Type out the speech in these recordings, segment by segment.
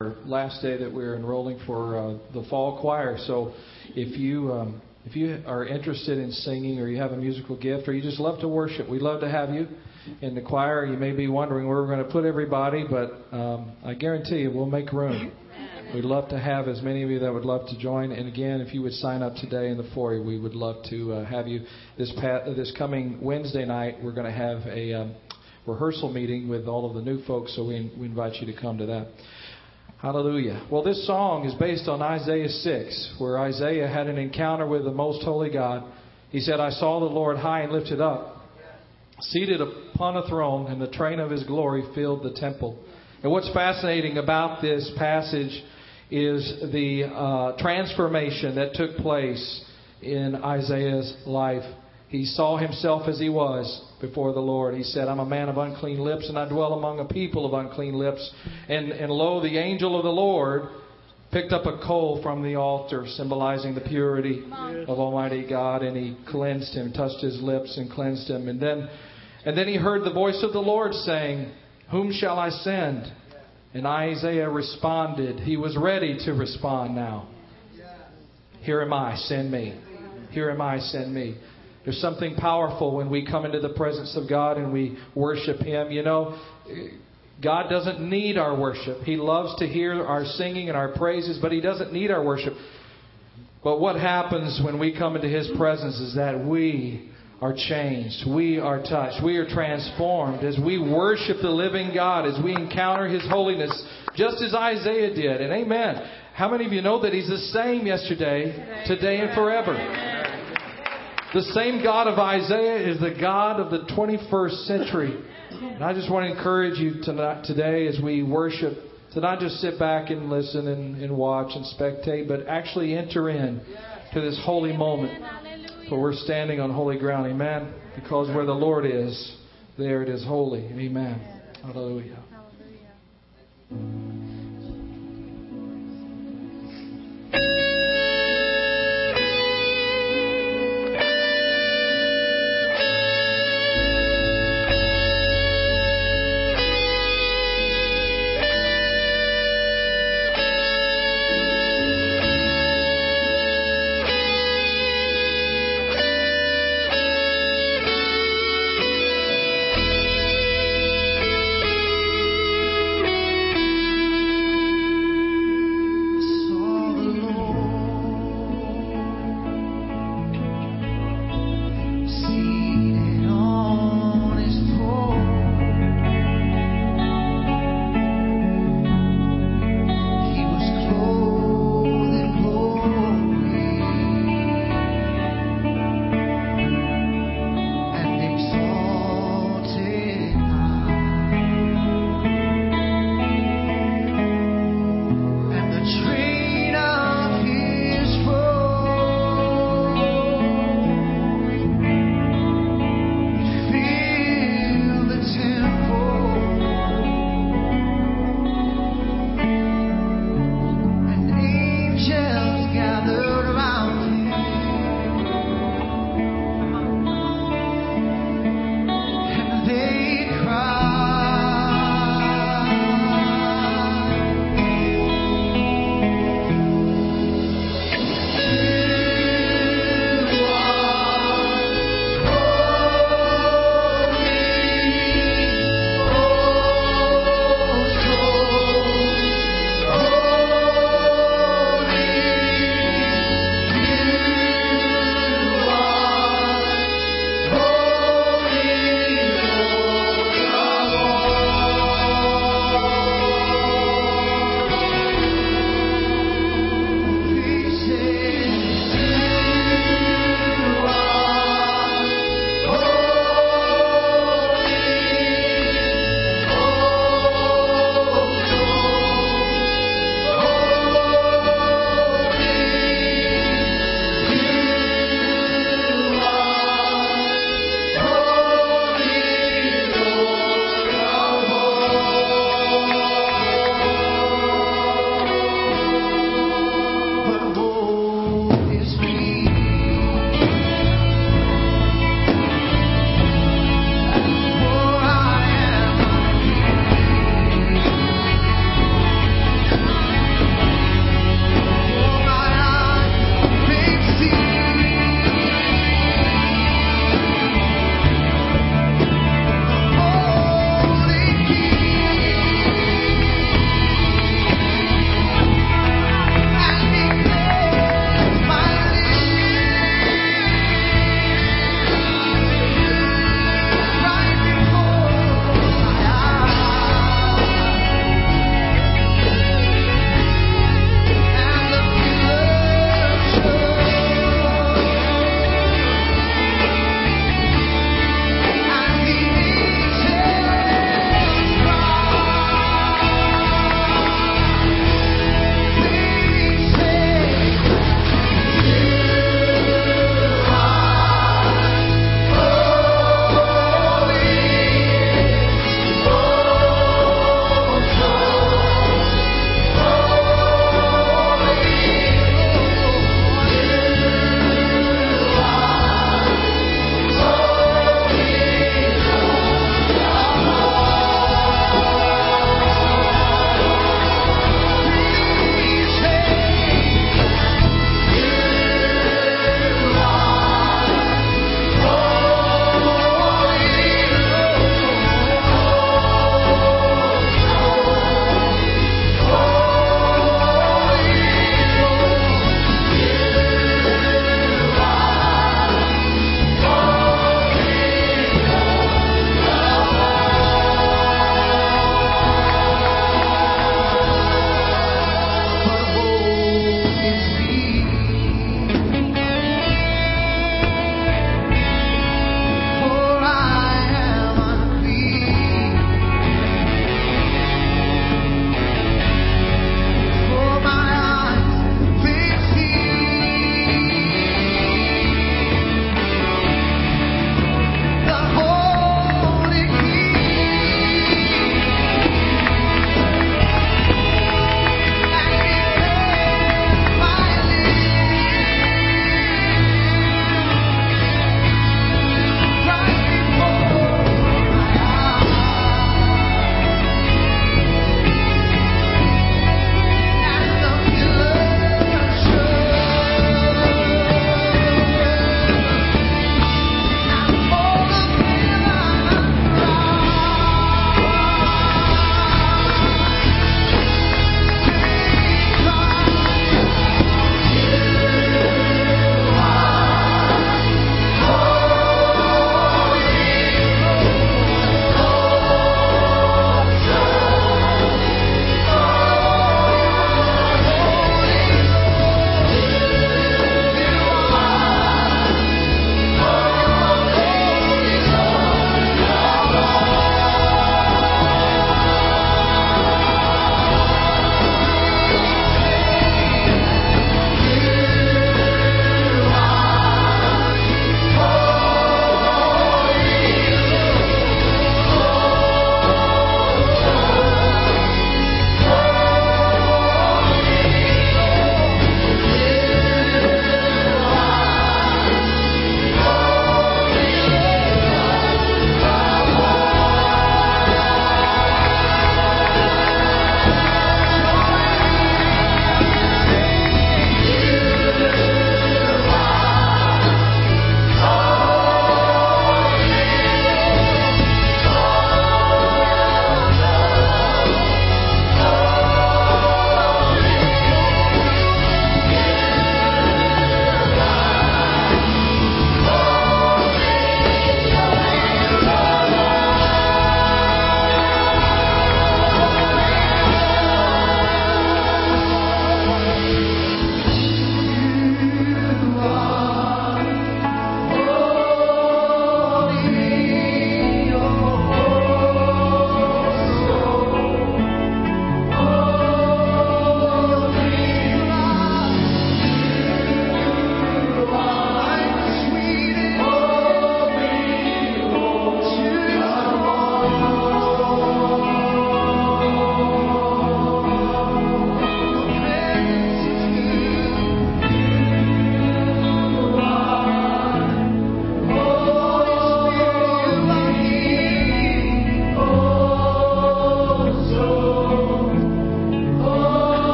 last day that we're enrolling for uh, the fall choir. So if you um, if you are interested in singing or you have a musical gift or you just love to worship, we'd love to have you in the choir. You may be wondering where we're going to put everybody, but um, I guarantee you we'll make room. We'd love to have as many of you that would love to join. And again, if you would sign up today in the foyer, we would love to uh, have you. This pat- this coming Wednesday night, we're going to have a um, rehearsal meeting with all of the new folks, so we, we invite you to come to that. Hallelujah. Well, this song is based on Isaiah 6, where Isaiah had an encounter with the most holy God. He said, I saw the Lord high and lifted up, seated upon a throne, and the train of his glory filled the temple. And what's fascinating about this passage is the uh, transformation that took place in Isaiah's life. He saw himself as he was before the Lord. He said, I'm a man of unclean lips, and I dwell among a people of unclean lips. And, and lo, the angel of the Lord picked up a coal from the altar, symbolizing the purity of Almighty God, and he cleansed him, touched his lips and cleansed him. And then, and then he heard the voice of the Lord saying, Whom shall I send? And Isaiah responded. He was ready to respond now. Here am I, send me. Here am I, send me. There's something powerful when we come into the presence of God and we worship Him. You know, God doesn't need our worship. He loves to hear our singing and our praises, but He doesn't need our worship. But what happens when we come into His presence is that we are changed. We are touched. We are transformed as we worship the living God, as we encounter His holiness, just as Isaiah did. And amen. How many of you know that He's the same yesterday, today, and forever? The same God of Isaiah is the God of the 21st century. And I just want to encourage you tonight, today as we worship to not just sit back and listen and, and watch and spectate, but actually enter in to this holy moment. For we're standing on holy ground. Amen. Because where the Lord is, there it is holy. Amen. Hallelujah. physically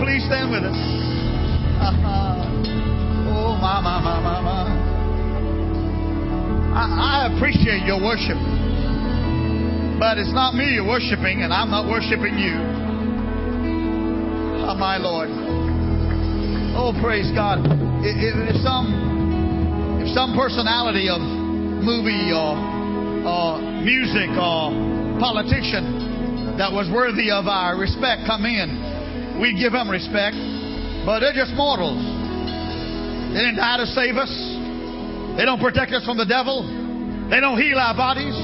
please stand with us. oh, my, my, my, my, my. I, I appreciate your worship. But it's not me you're worshiping, and I'm not worshiping you. Oh, my Lord. Oh, praise God. If, if some, if some personality of movie or, or music or politician that was worthy of our respect come in, we'd give them respect. But they're just mortals. They didn't die to save us. They don't protect us from the devil. They don't heal our bodies.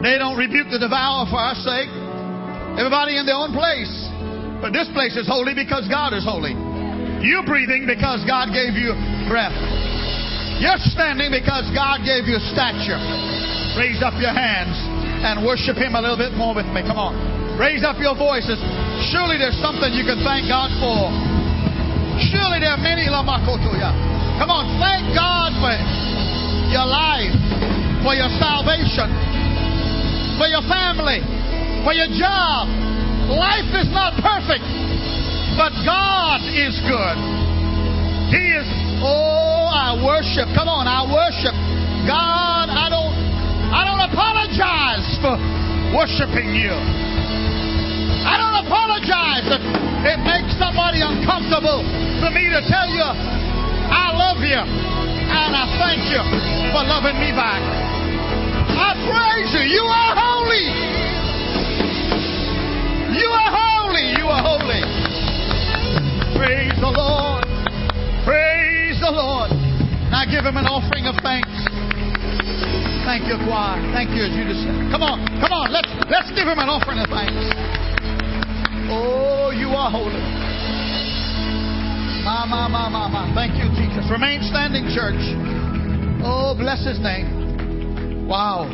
They don't rebuke the devourer for our sake. Everybody in their own place. But this place is holy because God is holy. You're breathing because God gave you breath. You're standing because God gave you stature. Raise up your hands and worship Him a little bit more with me. Come on. Raise up your voices. Surely there's something you can thank God for. Surely there are many lamakotoya. Come on, thank God for your life, for your salvation, for your family, for your job. Life is not perfect, but God is good. He is, oh, I worship. Come on, I worship. God, I don't I don't apologize for worshiping you. I don't apologize if it makes somebody uncomfortable for me to tell you I love you and I thank you for loving me back. I praise you. You are holy. You are holy. You are holy. Praise the Lord. Praise the Lord. Now give him an offering of thanks. Thank you, choir. Thank you, as you just said. Come on, come on. Let's let's give him an offering of thanks. Are holy. Ma, ma, ma, ma, ma. Thank you, Jesus. Remain standing, church. Oh, bless his name. Wow.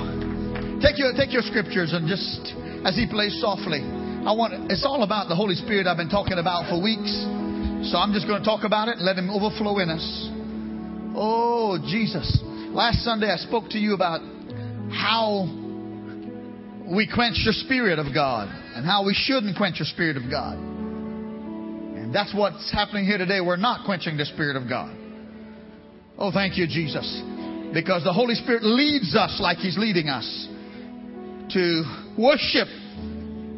Take your take your scriptures and just as he plays softly. I want it's all about the Holy Spirit I've been talking about for weeks. So I'm just going to talk about it and let him overflow in us. Oh, Jesus. Last Sunday I spoke to you about how we quench the Spirit of God and how we shouldn't quench the Spirit of God. And that's what's happening here today. We're not quenching the Spirit of God. Oh, thank you, Jesus. Because the Holy Spirit leads us like He's leading us to worship,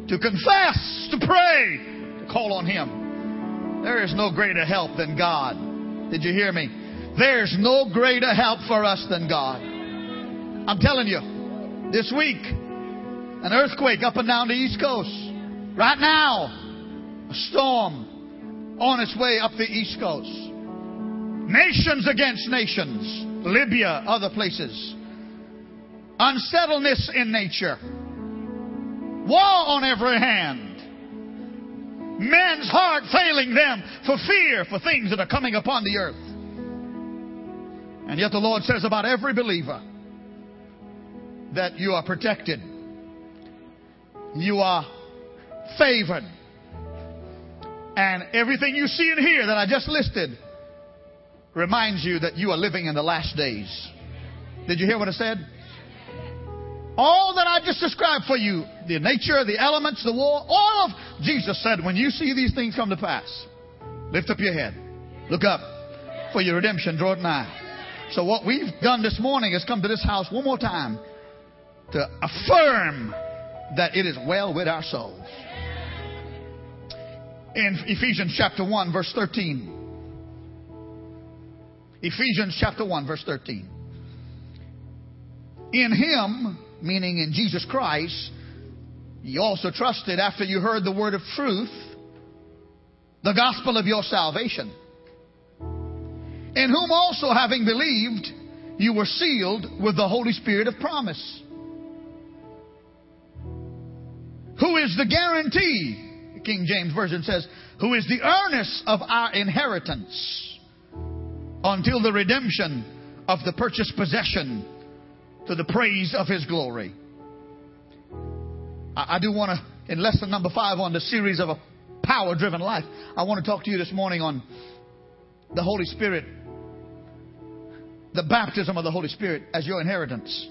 to confess, to pray, to call on Him. There is no greater help than God. Did you hear me? There's no greater help for us than God. I'm telling you, this week, an earthquake up and down the East Coast. Right now, a storm on its way up the East Coast. Nations against nations. Libya, other places. Unsettledness in nature. War on every hand. Men's heart failing them for fear for things that are coming upon the earth. And yet the Lord says about every believer that you are protected. You are favored. And everything you see and hear that I just listed reminds you that you are living in the last days. Did you hear what I said? All that I just described for you, the nature, the elements, the war, all of Jesus said, when you see these things come to pass, lift up your head. Look up for your redemption, draw it nigh. So what we've done this morning is come to this house one more time to affirm that it is well with our souls. In Ephesians chapter 1 verse 13. Ephesians chapter 1 verse 13. In him, meaning in Jesus Christ, you also trusted after you heard the word of truth, the gospel of your salvation in whom also having believed, you were sealed with the Holy Spirit of promise. Who is the guarantee? King James Version says, who is the earnest of our inheritance until the redemption of the purchased possession to the praise of his glory. I, I do want to, in lesson number five on the series of a power driven life, I want to talk to you this morning on the Holy Spirit the baptism of the Holy Spirit as your inheritance.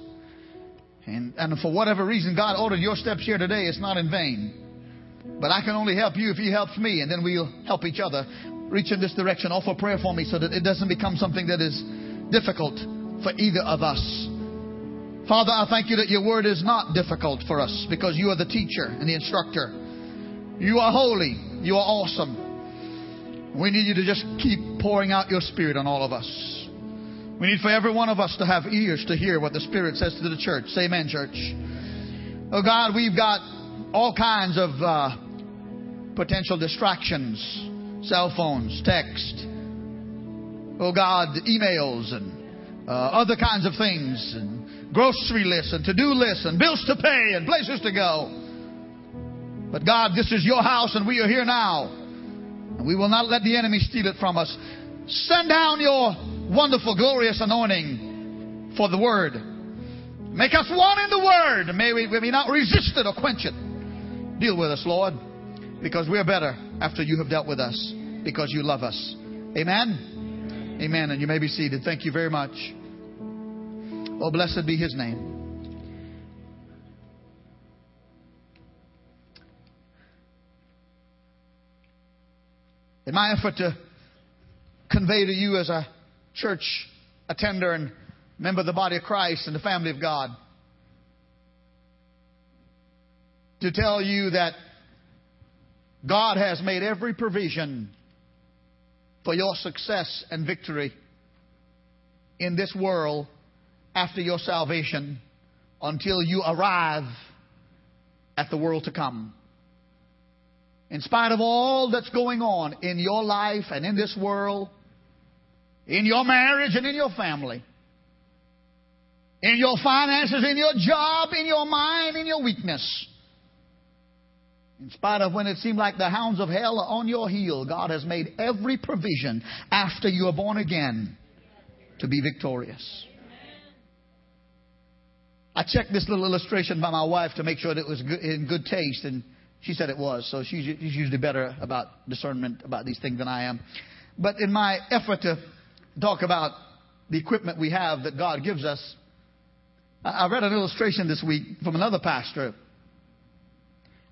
And, and for whatever reason God ordered your steps here today, it's not in vain. But I can only help you if He helps me, and then we'll help each other. Reach in this direction. Offer prayer for me so that it doesn't become something that is difficult for either of us. Father, I thank you that your word is not difficult for us because you are the teacher and the instructor. You are holy. You are awesome. We need you to just keep pouring out your spirit on all of us. We need for every one of us to have ears to hear what the Spirit says to the church. Say amen, church. Oh God, we've got all kinds of uh, potential distractions cell phones, text, oh God, emails, and uh, other kinds of things, and grocery lists, and to do lists, and bills to pay, and places to go. But God, this is your house, and we are here now. And we will not let the enemy steal it from us. Send down your wonderful, glorious anointing for the word. Make us one in the word. May we, may we not resist it or quench it. Deal with us, Lord, because we're better after you have dealt with us, because you love us. Amen? Amen. And you may be seated. Thank you very much. Oh, blessed be his name. In my effort to convey to you as a church attender and member of the body of Christ and the family of God, to tell you that God has made every provision for your success and victory in this world after your salvation until you arrive at the world to come. In spite of all that's going on in your life and in this world, in your marriage and in your family, in your finances, in your job, in your mind, in your weakness, in spite of when it seemed like the hounds of hell are on your heel, God has made every provision after you are born again to be victorious. I checked this little illustration by my wife to make sure that it was in good taste, and she said it was. So she's, usually better about discernment about these things than I am. But in my effort to talk about the equipment we have that God gives us, I read an illustration this week from another pastor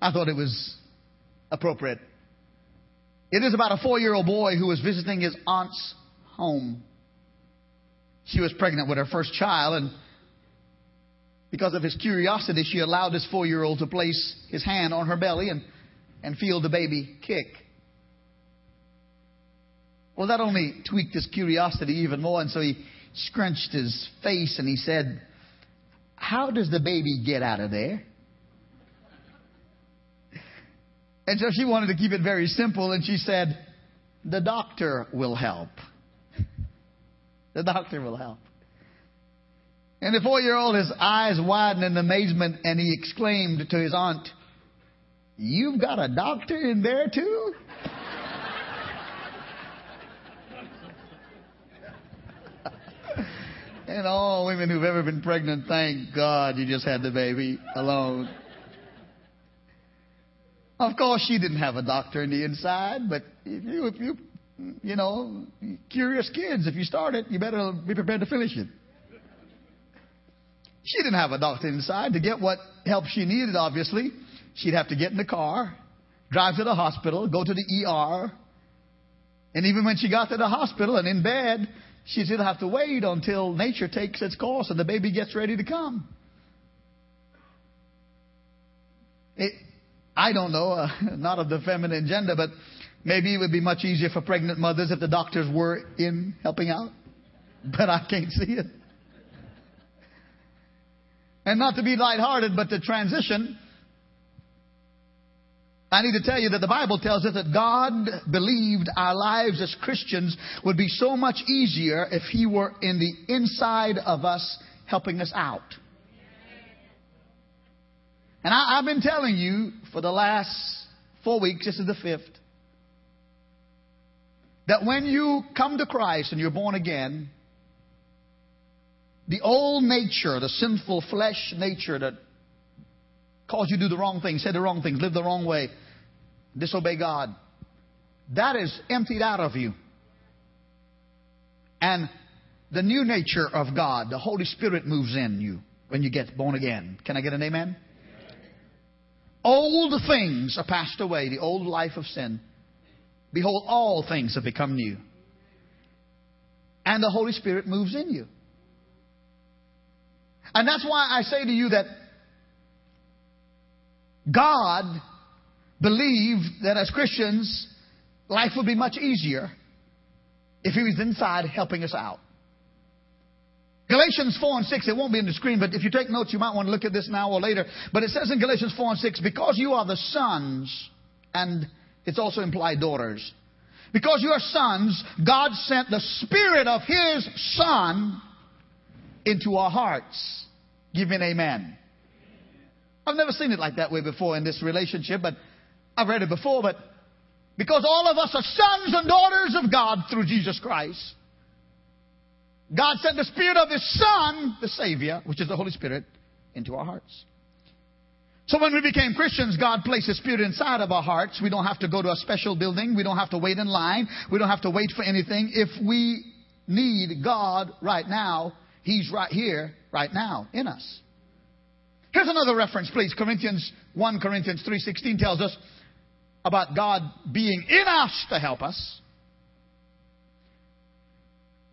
I thought it was appropriate. It is about a four year old boy who was visiting his aunt's home. She was pregnant with her first child, and because of his curiosity, she allowed this four year old to place his hand on her belly and, and feel the baby kick. Well, that only tweaked his curiosity even more, and so he scrunched his face and he said, How does the baby get out of there? And so she wanted to keep it very simple, and she said, The doctor will help. the doctor will help. And the four year old, his eyes widened in amazement, and he exclaimed to his aunt, You've got a doctor in there too? and all women who've ever been pregnant, thank God you just had the baby alone. Of course, she didn't have a doctor in the inside, but if you, if you, you know, curious kids, if you start it, you better be prepared to finish it. She didn't have a doctor inside to get what help she needed, obviously. She'd have to get in the car, drive to the hospital, go to the ER. And even when she got to the hospital and in bed, she'd still have to wait until nature takes its course and the baby gets ready to come. It, I don't know, uh, not of the feminine gender, but maybe it would be much easier for pregnant mothers if the doctors were in helping out. But I can't see it. And not to be lighthearted, but to transition, I need to tell you that the Bible tells us that God believed our lives as Christians would be so much easier if He were in the inside of us helping us out. And I, have been telling you for the last four weeks, this is the fifth, that when you come to Christ and you're born again, the old nature, the sinful flesh nature that caused you to do the wrong things, say the wrong things, live the wrong way, disobey God, that is emptied out of you. And the new nature of God, the Holy Spirit moves in you when you get born again. Can I get an amen? Old things are passed away, the old life of sin. Behold, all things have become new. And the Holy Spirit moves in you. And that's why I say to you that God believed that as Christians, life would be much easier if He was inside helping us out. Galatians 4 and 6, it won't be in the screen, but if you take notes, you might want to look at this now or later. But it says in Galatians 4 and 6, because you are the sons, and it's also implied daughters. Because you are sons, God sent the Spirit of His Son into our hearts. Give me an amen. I've never seen it like that way before in this relationship, but I've read it before. But because all of us are sons and daughters of God through Jesus Christ, God sent the Spirit of His Son, the Savior, which is the Holy Spirit, into our hearts. So when we became Christians, God placed His Spirit inside of our hearts. We don't have to go to a special building. We don't have to wait in line. We don't have to wait for anything. If we need God right now, He's right here, right now, in us. Here's another reference, please. Corinthians 1 Corinthians 3.16 tells us about God being in us to help us.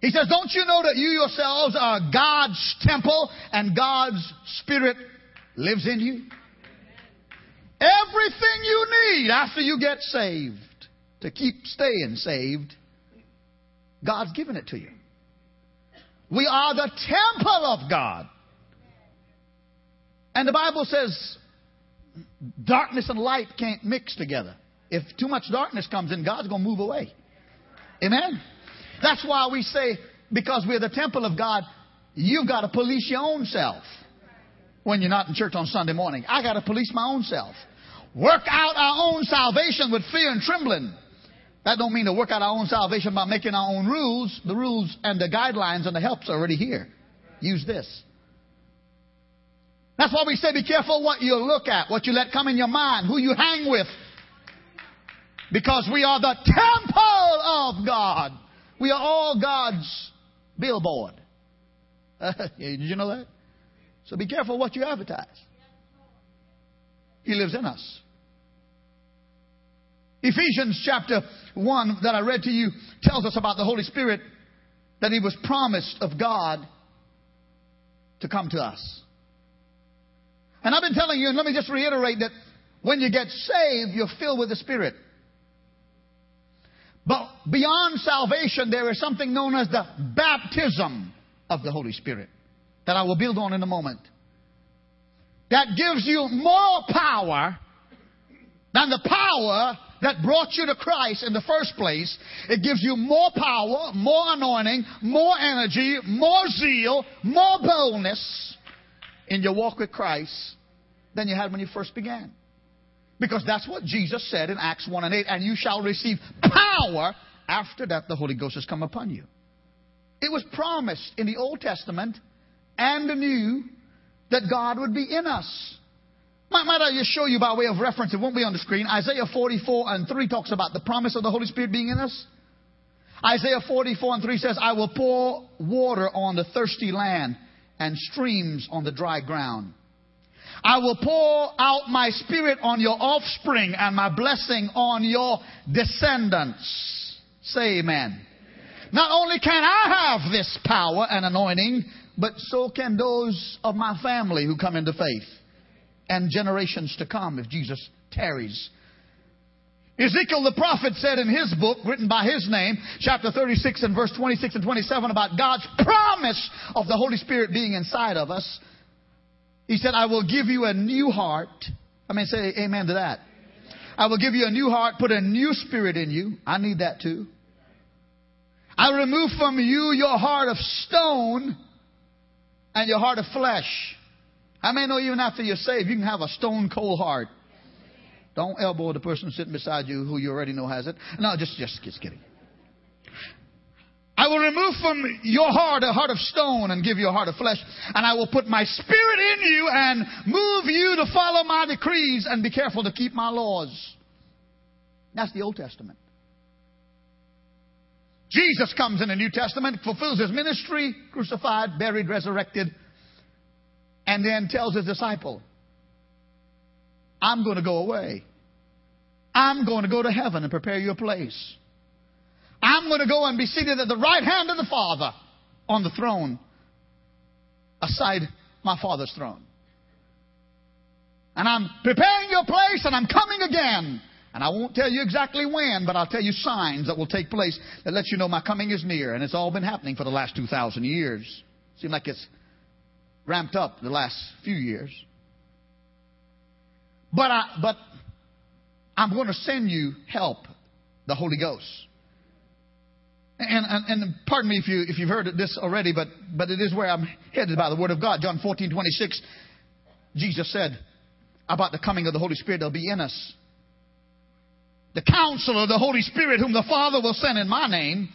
He says, Don't you know that you yourselves are God's temple and God's Spirit lives in you? Everything you need after you get saved to keep staying saved, God's given it to you. We are the temple of God. And the Bible says darkness and light can't mix together. If too much darkness comes in, God's going to move away. Amen? That's why we say, because we're the temple of God, you've got to police your own self when you're not in church on Sunday morning. I got to police my own self. Work out our own salvation with fear and trembling. That don't mean to work out our own salvation by making our own rules. The rules and the guidelines and the helps are already here. Use this. That's why we say be careful what you look at, what you let come in your mind, who you hang with. Because we are the temple of God. We are all God's billboard. did you know that? So be careful what you advertise. He lives in us. Ephesians chapter 1 that I read to you tells us about the Holy Spirit that He was promised of God to come to us. And I've been telling you, and let me just reiterate that when you get saved, you're filled with the Spirit. But beyond salvation, there is something known as the baptism of the Holy Spirit that I will build on in a moment. That gives you more power than the power that brought you to Christ in the first place. It gives you more power, more anointing, more energy, more zeal, more boldness in your walk with Christ than you had when you first began. Because that's what Jesus said in Acts 1 and 8. And you shall receive power after that the Holy Ghost has come upon you. It was promised in the Old Testament and the New that God would be in us. Might, I just show you by way of reference? It won't be on the screen. Isaiah 44 and 3 talks about the promise of the Holy Spirit being in us. Isaiah 44 and 3 says, I will pour water on the thirsty land and streams on the dry ground. I will pour out my spirit on your offspring and my blessing on your descendants. Say amen. Not only can I have this power and anointing, but so can those of my family who come into faith and generations to come if Jesus tarries. Ezekiel the prophet said in his book, written by his name, chapter 36 and verse 26 and 27, about God's promise of the Holy Spirit being inside of us. He said, I will give you a new heart. I mean, say amen to that. I will give you a new heart, put a new spirit in you. I need that too. I remove from you your heart of stone and your heart of flesh. I may know even after you're saved, you can have a stone cold heart. Don't elbow the person sitting beside you who you already know has it. No, just, just, just kidding. I will remove from your heart a heart of stone and give you a heart of flesh, and I will put my spirit in you and move you to follow my decrees and be careful to keep my laws. That's the Old Testament. Jesus comes in the New Testament, fulfills his ministry, crucified, buried, resurrected, and then tells his disciple, I'm going to go away. I'm going to go to heaven and prepare you a place. I'm going to go and be seated at the right hand of the Father on the throne, aside my Father's throne. And I'm preparing your place and I'm coming again. And I won't tell you exactly when, but I'll tell you signs that will take place that let you know my coming is near. And it's all been happening for the last 2,000 years. Seems like it's ramped up the last few years. But I, but I'm going to send you help, the Holy Ghost. And, and, and, pardon me if, you, if you've heard this already, but, but it is where I'm headed by the Word of God. John 14, 26, Jesus said about the coming of the Holy Spirit, that'll be in us. The counselor, of the Holy Spirit, whom the Father will send in my name,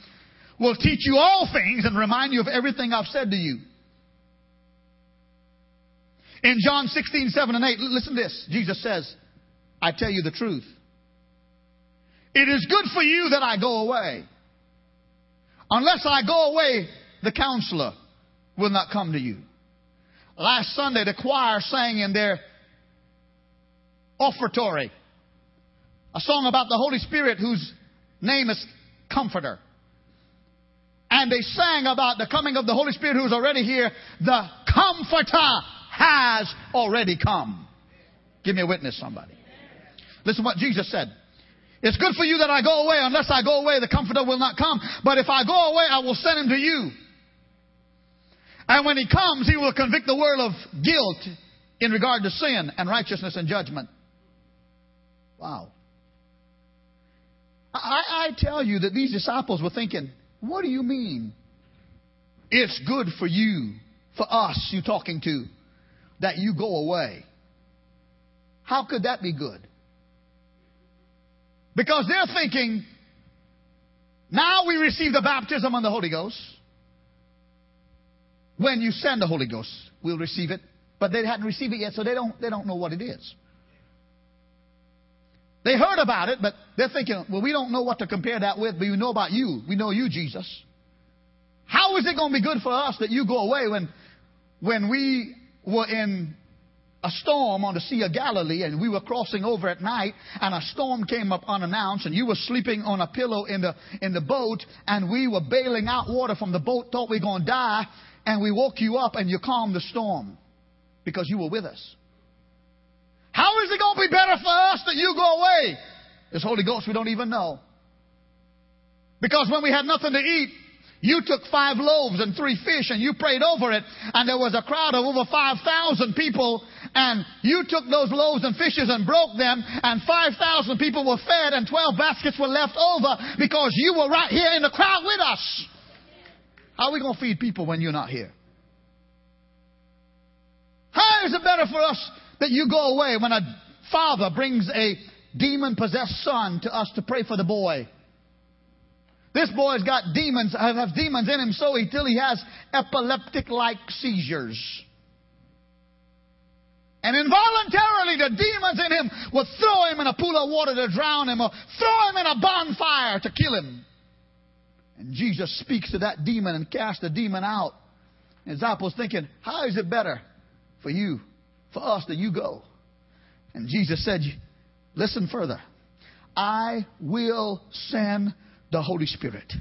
will teach you all things and remind you of everything I've said to you. In John 16, 7 and 8, listen to this. Jesus says, I tell you the truth. It is good for you that I go away. Unless I go away, the counselor will not come to you. Last Sunday, the choir sang in their offertory a song about the Holy Spirit whose name is Comforter. And they sang about the coming of the Holy Spirit who's already here. The Comforter has already come. Give me a witness, somebody. Listen to what Jesus said. It's good for you that I go away. Unless I go away, the Comforter will not come. But if I go away, I will send him to you. And when he comes, he will convict the world of guilt in regard to sin and righteousness and judgment. Wow. I, I tell you that these disciples were thinking, what do you mean? It's good for you, for us, you're talking to, that you go away. How could that be good? Because they're thinking, now we receive the baptism of the Holy Ghost. When you send the Holy Ghost, we'll receive it. But they hadn't received it yet, so they don't, they don't know what it is. They heard about it, but they're thinking, well, we don't know what to compare that with, but we know about you. We know you, Jesus. How is it going to be good for us that you go away when, when we were in a storm on the Sea of Galilee and we were crossing over at night and a storm came up unannounced and you were sleeping on a pillow in the, in the boat and we were bailing out water from the boat, thought we were going to die and we woke you up and you calmed the storm because you were with us. How is it going to be better for us that you go away? This Holy Ghost we don't even know. Because when we had nothing to eat, you took five loaves and three fish and you prayed over it and there was a crowd of over 5,000 people and you took those loaves and fishes and broke them and 5,000 people were fed and 12 baskets were left over because you were right here in the crowd with us. How are we going to feed people when you're not here? How is it better for us that you go away when a father brings a demon possessed son to us to pray for the boy? This boy's got demons, have demons in him so until he has epileptic like seizures. And involuntarily, the demons in him would throw him in a pool of water to drown him or throw him in a bonfire to kill him. And Jesus speaks to that demon and casts the demon out. And his disciples thinking, how is it better for you, for us, that you go? And Jesus said, listen further. I will send the Holy Spirit.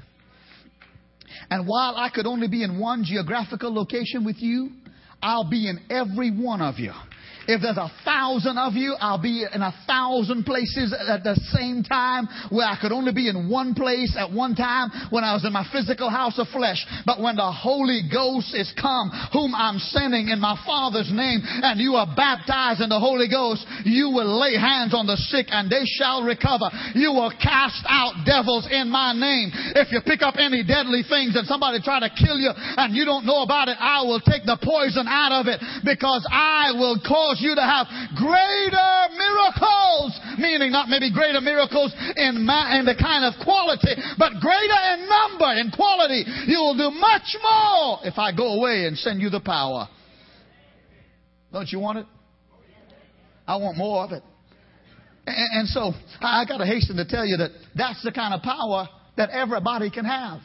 And while I could only be in one geographical location with you, I'll be in every one of you. If there's a thousand of you, I'll be in a thousand places at the same time where I could only be in one place at one time when I was in my physical house of flesh. But when the Holy Ghost is come, whom I'm sending in my Father's name, and you are baptized in the Holy Ghost, you will lay hands on the sick and they shall recover. You will cast out devils in my name. If you pick up any deadly things and somebody try to kill you and you don't know about it, I will take the poison out of it because I will cause cause you to have greater miracles, meaning not maybe greater miracles in, in the kind of quality, but greater in number and quality. You will do much more if I go away and send you the power. Don't you want it? I want more of it. And, and so I got to hasten to tell you that that's the kind of power that everybody can have.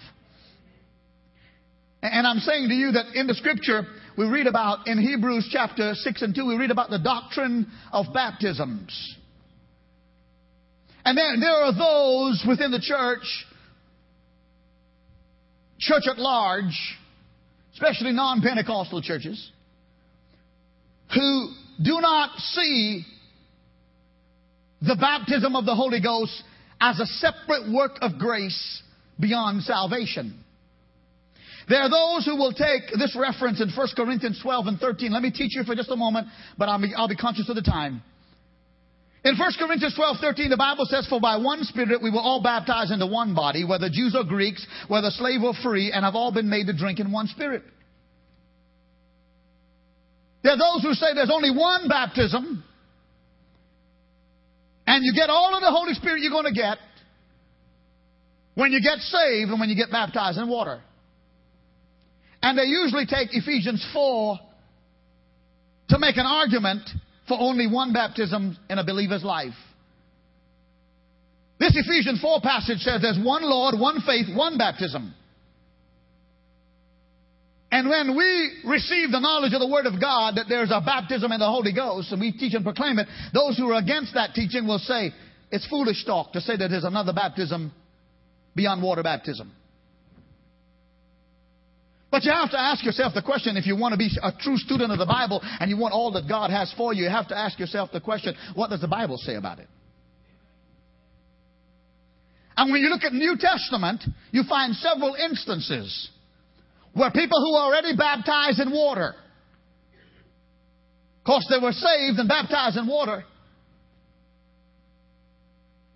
And I'm saying to you that in the scripture, we read about in Hebrews chapter 6 and 2, we read about the doctrine of baptisms. And then there are those within the church, church at large, especially non Pentecostal churches, who do not see the baptism of the Holy Ghost as a separate work of grace beyond salvation. There are those who will take this reference in 1 Corinthians 12 and 13. Let me teach you for just a moment, but I'll be, I'll be conscious of the time. In 1 Corinthians 12, 13, the Bible says, For by one Spirit we were all baptized into one body, whether Jews or Greeks, whether slave or free, and have all been made to drink in one Spirit. There are those who say there's only one baptism, and you get all of the Holy Spirit you're going to get when you get saved and when you get baptized in water. And they usually take Ephesians 4 to make an argument for only one baptism in a believer's life. This Ephesians 4 passage says there's one Lord, one faith, one baptism. And when we receive the knowledge of the Word of God that there's a baptism in the Holy Ghost, and we teach and proclaim it, those who are against that teaching will say it's foolish talk to say that there's another baptism beyond water baptism. But you have to ask yourself the question if you want to be a true student of the Bible and you want all that God has for you, you have to ask yourself the question what does the Bible say about it? And when you look at the New Testament, you find several instances where people who are already baptized in water, of course, they were saved and baptized in water,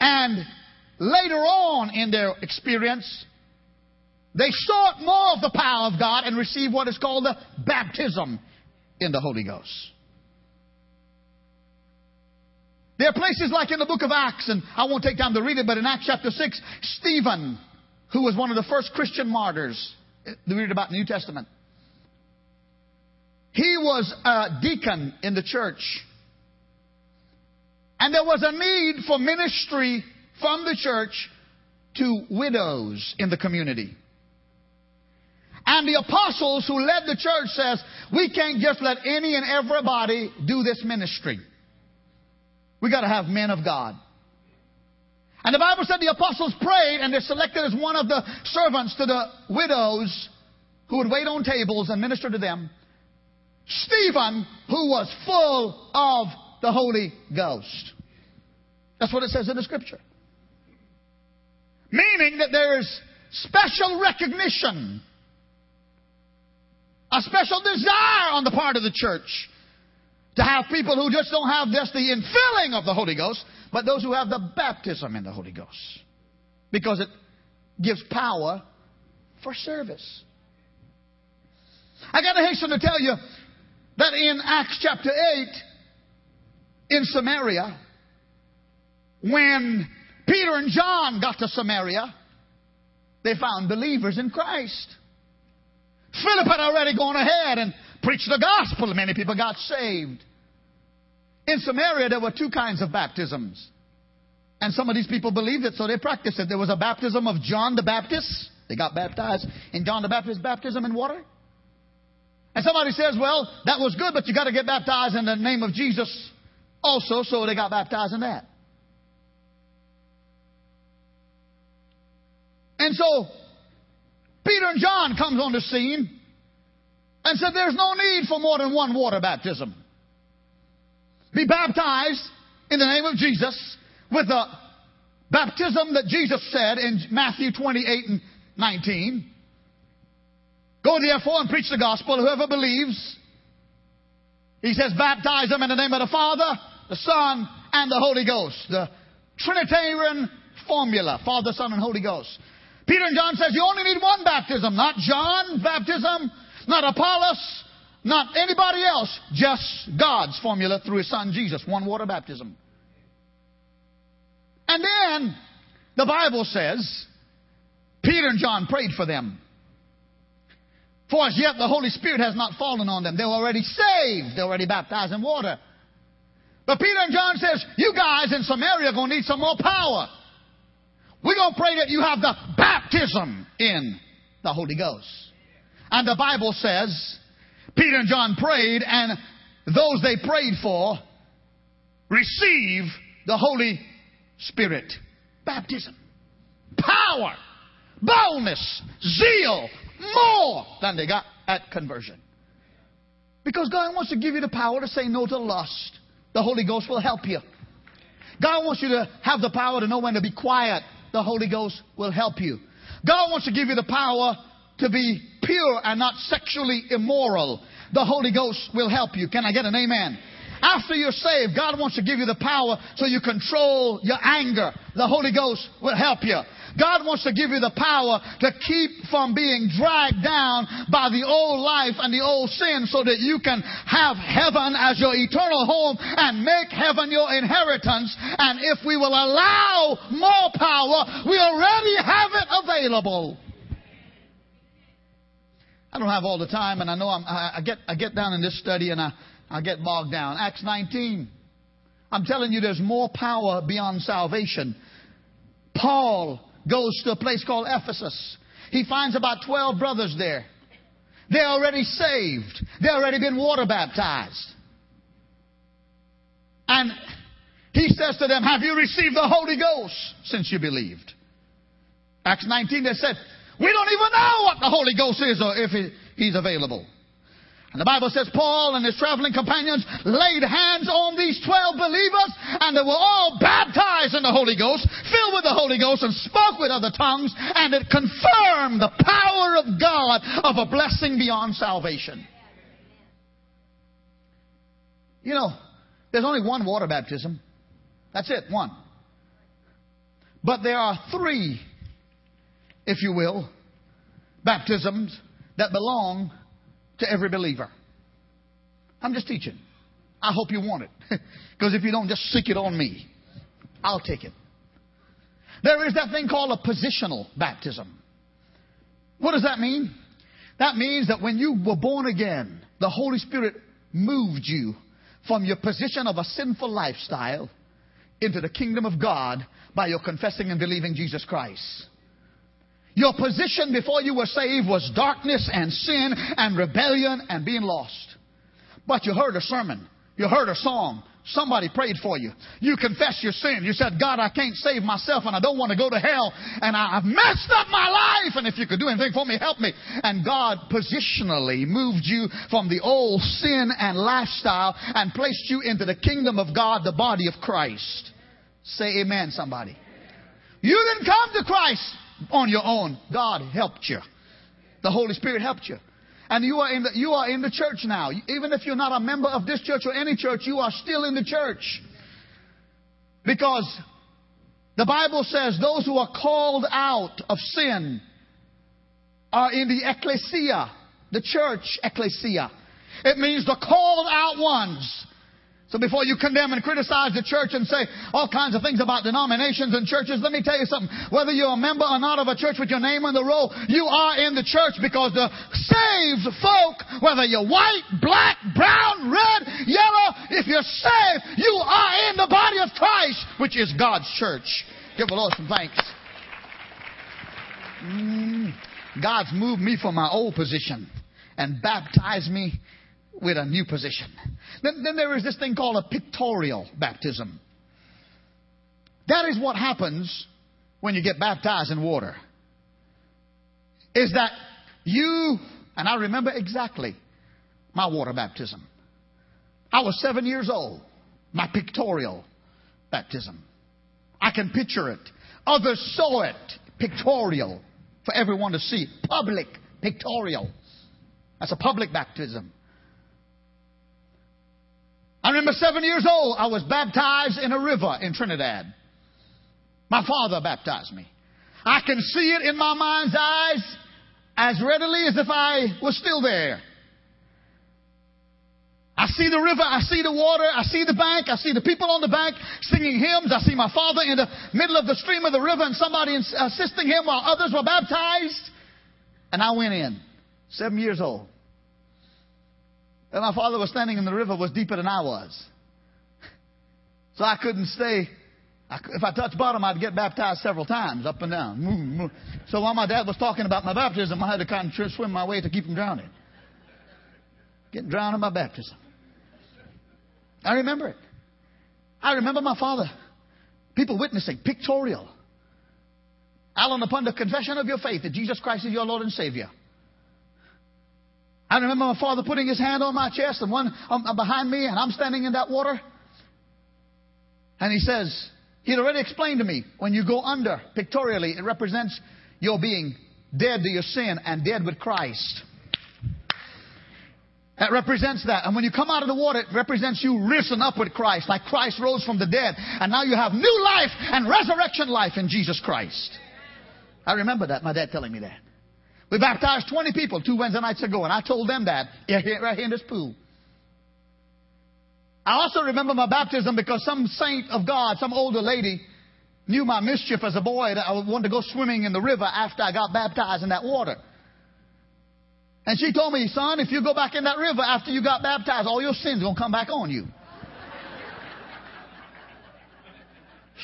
and later on in their experience, they sought more of the power of God and received what is called the baptism in the Holy Ghost. There are places like in the book of Acts, and I won't take time to read it, but in Acts chapter 6, Stephen, who was one of the first Christian martyrs, eh, we read about in the New Testament. He was a deacon in the church. And there was a need for ministry from the church to widows in the community. And the apostles who led the church says, we can't just let any and everybody do this ministry. We gotta have men of God. And the Bible said the apostles prayed and they're selected as one of the servants to the widows who would wait on tables and minister to them. Stephen, who was full of the Holy Ghost. That's what it says in the scripture. Meaning that there is special recognition a special desire on the part of the church to have people who just don't have just the infilling of the Holy Ghost, but those who have the baptism in the Holy Ghost. Because it gives power for service. I gotta hasten to tell you that in Acts chapter 8, in Samaria, when Peter and John got to Samaria, they found believers in Christ. Philip had already gone ahead and preached the gospel. Many people got saved. In Samaria, there were two kinds of baptisms. And some of these people believed it, so they practiced it. There was a baptism of John the Baptist. They got baptized in John the Baptist's baptism in water. And somebody says, well, that was good, but you got to get baptized in the name of Jesus also, so they got baptized in that. And so Peter and John comes on the scene and said there's no need for more than one water baptism. Be baptized in the name of Jesus with the baptism that Jesus said in Matthew 28 and 19. Go therefore and preach the gospel. Whoever believes, he says, baptize them in the name of the Father, the Son, and the Holy Ghost. The Trinitarian formula, Father, Son, and Holy Ghost. Peter and John says you only need one baptism, not John baptism, not Apollos, not anybody else, just God's formula through his son Jesus, one water baptism. And then the Bible says Peter and John prayed for them. For as yet the Holy Spirit has not fallen on them. They're already saved. They're already baptized in water. But Peter and John says, you guys in Samaria are going to need some more power. We're going to pray that you have the baptism in the Holy Ghost. And the Bible says, Peter and John prayed, and those they prayed for receive the Holy Spirit. Baptism. Power. Boldness. Zeal. More than they got at conversion. Because God wants to give you the power to say no to lust. The Holy Ghost will help you. God wants you to have the power to know when to be quiet. The Holy Ghost will help you. God wants to give you the power to be pure and not sexually immoral. The Holy Ghost will help you. Can I get an amen? After you're saved, God wants to give you the power so you control your anger. The Holy Ghost will help you. God wants to give you the power to keep from being dragged down by the old life and the old sin so that you can have heaven as your eternal home and make heaven your inheritance. And if we will allow more power, we already have it available. I don't have all the time, and I know I'm, I, get, I get down in this study and I, I get bogged down. Acts 19. I'm telling you, there's more power beyond salvation. Paul goes to a place called Ephesus. He finds about 12 brothers there. They're already saved. They've already been water baptized. And he says to them, Have you received the Holy Ghost since you believed? Acts 19, they said, We don't even know what the Holy Ghost is or if he's available. And the Bible says Paul and his traveling companions laid hands on these 12 believers and they were all baptized in the Holy Ghost, filled with the Holy Ghost and spoke with other tongues and it confirmed the power of God of a blessing beyond salvation. You know, there's only one water baptism. That's it, one. But there are three, if you will, baptisms that belong to every believer. I'm just teaching. I hope you want it. Because if you don't, just seek it on me. I'll take it. There is that thing called a positional baptism. What does that mean? That means that when you were born again, the Holy Spirit moved you from your position of a sinful lifestyle into the kingdom of God by your confessing and believing Jesus Christ. Your position before you were saved was darkness and sin and rebellion and being lost. But you heard a sermon. You heard a song. Somebody prayed for you. You confessed your sin. You said, God, I can't save myself and I don't want to go to hell and I've messed up my life. And if you could do anything for me, help me. And God positionally moved you from the old sin and lifestyle and placed you into the kingdom of God, the body of Christ. Say amen, somebody. You didn't come to Christ on your own. God helped you. The Holy Spirit helped you. And you are in the, you are in the church now. Even if you're not a member of this church or any church, you are still in the church. Because the Bible says those who are called out of sin are in the ecclesia, the church ecclesia. It means the called out ones. So before you condemn and criticize the church and say all kinds of things about denominations and churches, let me tell you something. Whether you're a member or not of a church with your name on the roll, you are in the church because the saved folk, whether you're white, black, brown, red, yellow, if you're saved, you are in the body of Christ, which is God's church. Give the Lord some thanks. Mm, God's moved me from my old position and baptized me with a new position. Then, then there is this thing called a pictorial baptism. That is what happens when you get baptized in water. Is that you, and I remember exactly my water baptism. I was seven years old, my pictorial baptism. I can picture it. Others saw it, pictorial, for everyone to see. Public, pictorial. That's a public baptism. I remember seven years old, I was baptized in a river in Trinidad. My father baptized me. I can see it in my mind's eyes as readily as if I was still there. I see the river, I see the water, I see the bank, I see the people on the bank singing hymns. I see my father in the middle of the stream of the river and somebody assisting him while others were baptized. And I went in, seven years old. And my father was standing in the river was deeper than I was. So I couldn't stay. if I touched bottom, I'd get baptized several times, up and down. So while my dad was talking about my baptism, I had to kind of swim my way to keep from drowning. Getting drowned in my baptism. I remember it. I remember my father. People witnessing, pictorial. Alan, upon the confession of your faith that Jesus Christ is your Lord and Savior. I remember my father putting his hand on my chest and one um, behind me, and I'm standing in that water. And he says, He'd already explained to me when you go under, pictorially, it represents your being dead to your sin and dead with Christ. That represents that. And when you come out of the water, it represents you risen up with Christ, like Christ rose from the dead. And now you have new life and resurrection life in Jesus Christ. I remember that, my dad telling me that. We baptized 20 people two Wednesday nights ago, and I told them that right here in this pool. I also remember my baptism because some saint of God, some older lady, knew my mischief as a boy that I wanted to go swimming in the river after I got baptized in that water. And she told me, son, if you go back in that river after you got baptized, all your sins are going to come back on you.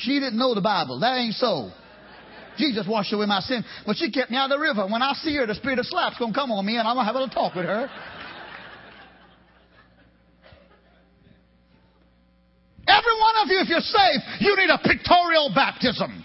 she didn't know the Bible. That ain't so. Jesus washed away my sin. But she kept me out of the river. When I see her, the spirit of slap's going to come on me and I'm going to have a little talk with her. Every one of you, if you're saved, you need a pictorial baptism.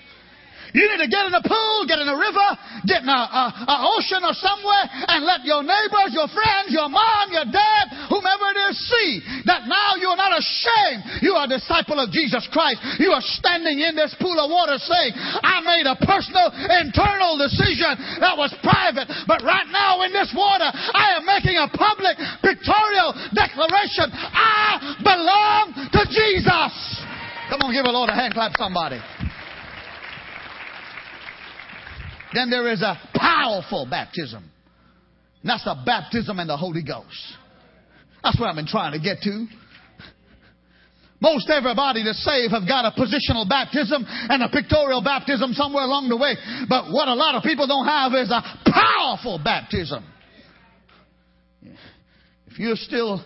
You need to get in a pool, get in a river, get in an ocean or somewhere, and let your neighbors, your friends, your mom, your dad, whomever it is, see that now you are not ashamed. You are a disciple of Jesus Christ. You are standing in this pool of water saying, I made a personal, internal decision that was private, but right now in this water, I am making a public, pictorial declaration. I belong to Jesus. Come on, give a Lord a hand clap, somebody. Then there is a powerful baptism. And that's the baptism in the Holy Ghost. That's what I've been trying to get to. Most everybody that's saved have got a positional baptism and a pictorial baptism somewhere along the way. But what a lot of people don't have is a powerful baptism. If you're still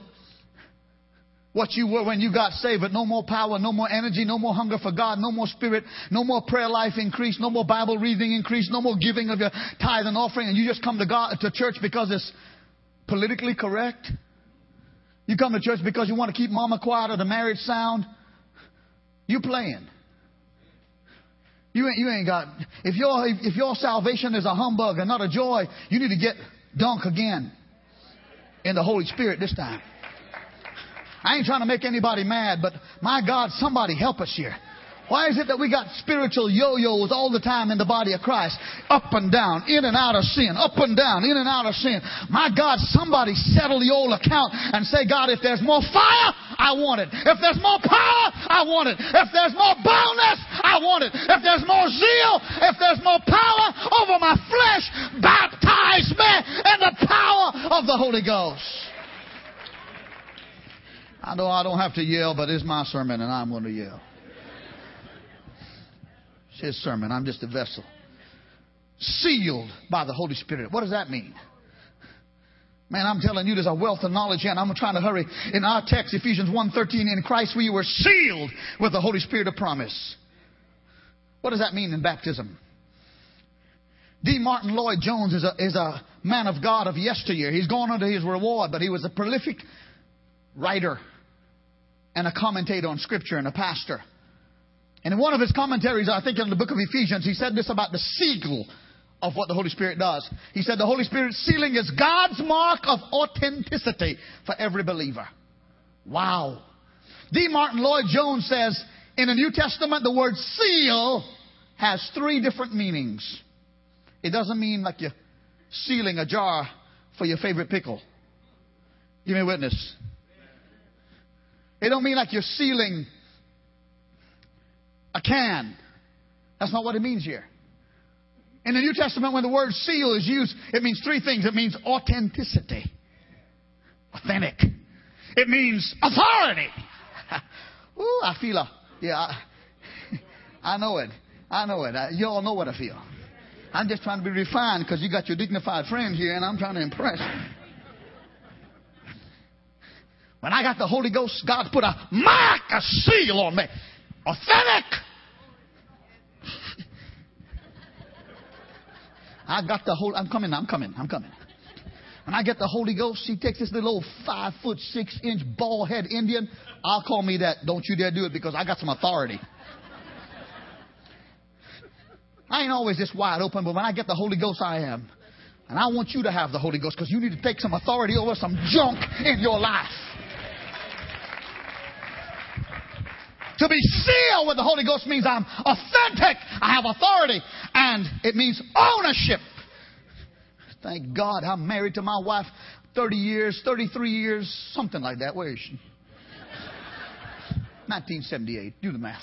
what you were when you got saved, but no more power, no more energy, no more hunger for God, no more spirit, no more prayer life increase, no more Bible reading increase, no more giving of your tithe and offering, and you just come to God to church because it's politically correct. You come to church because you want to keep mama quiet or the marriage sound. You playing. You ain't, you ain't got, if your, if your salvation is a humbug and not a joy, you need to get dunk again in the Holy Spirit this time. I ain't trying to make anybody mad, but my God, somebody help us here. Why is it that we got spiritual yo-yos all the time in the body of Christ? Up and down, in and out of sin, up and down, in and out of sin. My God, somebody settle the old account and say, God, if there's more fire, I want it. If there's more power, I want it. If there's more boldness, I want it. If there's more zeal, if there's more power over my flesh, baptize me in the power of the Holy Ghost. I know I don't have to yell, but it's my sermon and I'm going to yell. It's his sermon. I'm just a vessel. Sealed by the Holy Spirit. What does that mean? Man, I'm telling you, there's a wealth of knowledge here, and I'm trying to hurry. In our text, Ephesians 1.13, in Christ we were sealed with the Holy Spirit of promise. What does that mean in baptism? D. Martyn Lloyd-Jones is a, is a man of God of yesteryear. He's gone under his reward, but he was a prolific writer and a commentator on Scripture and a pastor. And in one of his commentaries, I think in the book of Ephesians, he said this about the seal of what the Holy Spirit does. He said the Holy Spirit sealing is God's mark of authenticity for every believer. Wow. D. Martyn Lloyd-Jones says in the New Testament, the word seal has three different meanings. It doesn't mean like you're sealing a jar for your favorite pickle. Give me a witness. It don't mean like you're sealing a can. That's not what it means here. In the New Testament, when the word seal is used, it means three things. It means authenticity. Authentic. It means authority. Ooh, I feel a, yeah, I, I know it. I know it. I, you all know what I feel. I'm just trying to be refined because you got your dignified friend here and I'm trying to impress. When I got the Holy Ghost, God put a mark, a seal on me. Authentic. I got the whole, I'm coming, I'm coming, I'm coming. When I get the Holy Ghost, he takes this little old five foot six inch bald head Indian. I'll call me that. Don't you dare do it because I got some authority. I ain't always this wide open, but when I get the Holy Ghost, I am. And I want you to have the Holy Ghost because you need to take some authority over some junk in your life. To be sealed with the Holy Ghost means I'm authentic. I have authority. And it means ownership. Thank God I'm married to my wife 30 years, 33 years, something like that. Where is she? 1978. Do the math.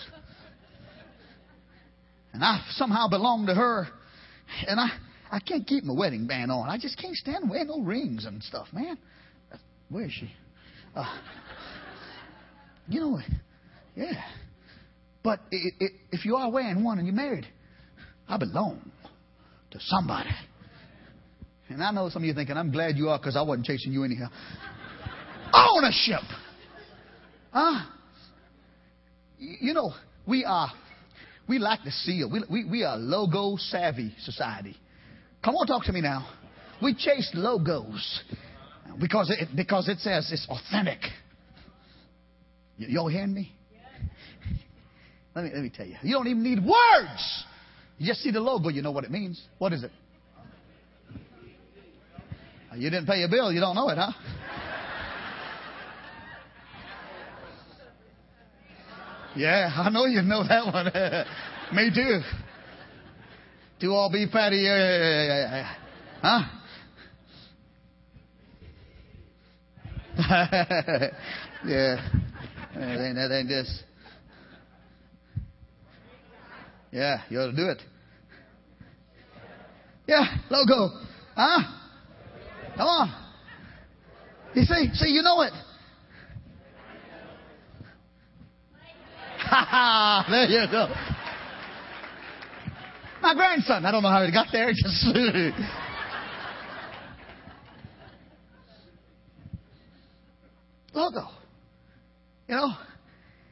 And I somehow belong to her. And I, I can't keep my wedding band on. I just can't stand wearing no rings and stuff, man. Where is she? Uh, you know, yeah. But if you are wearing one and you're married, I belong to somebody. And I know some of you thinking, I'm glad you are because I wasn't chasing you anyhow. Ownership. Huh? You know, we are, we like the seal. We, we, we are logo savvy society. Come on, talk to me now. We chase logos because it, because it says it's authentic. Y'all hearing me? Let me, let me tell you. You don't even need words. You just see the logo, you know what it means. What is it? You didn't pay your bill, you don't know it, huh? Yeah, I know you know that one. Me too. Do all beef patty. Yeah, yeah, yeah, yeah. Huh? yeah. That ain't, that ain't this. Yeah, you ought to do it. Yeah, logo. Huh? Come on. You see, see, you know it. Ha ha! There you go. My grandson. I don't know how he got there. Just logo. You know.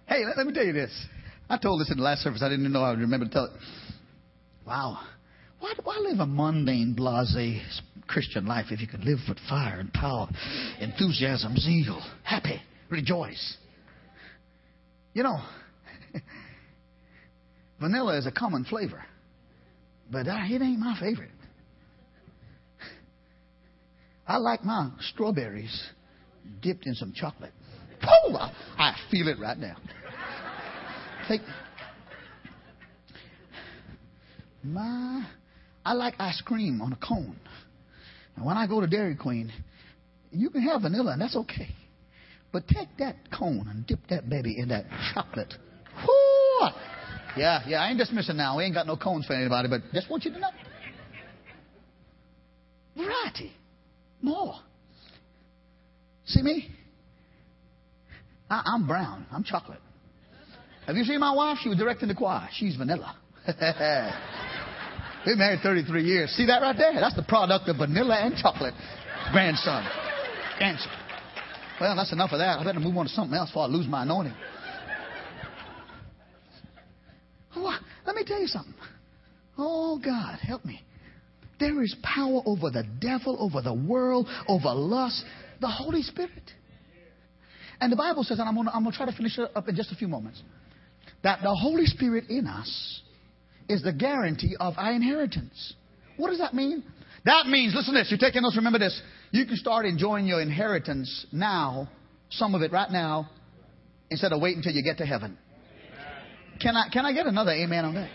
Hey, let, let me tell you this. I told this in the last service. I didn't even know I would remember to tell it. Wow. Why, why live a mundane, blase Christian life if you can live with fire and power, enthusiasm, zeal, happy, rejoice? You know, vanilla is a common flavor, but uh, it ain't my favorite. I like my strawberries dipped in some chocolate. Oh, I feel it right now. Take my I like ice cream on a cone. And when I go to Dairy Queen, you can have vanilla, and that's okay. But take that cone and dip that baby in that chocolate. Whoo! Yeah, yeah, I ain't dismissing now. We ain't got no cones for anybody, but just want you to know. Variety. More. See me? I, I'm brown. I'm chocolate. Have you seen my wife? She was directing the choir. She's vanilla. We've married 33 years. See that right there? That's the product of vanilla and chocolate. Grandson. Answer. Well, that's enough of that. I better move on to something else before I lose my anointing. Oh, let me tell you something. Oh, God, help me. There is power over the devil, over the world, over lust, the Holy Spirit. And the Bible says, and I'm going to try to finish it up in just a few moments, that the Holy Spirit in us is the guarantee of our inheritance. What does that mean? That means, listen to this, you're taking notes, remember this. You can start enjoying your inheritance now, some of it right now, instead of waiting until you get to heaven. Can I, can I get another amen on that?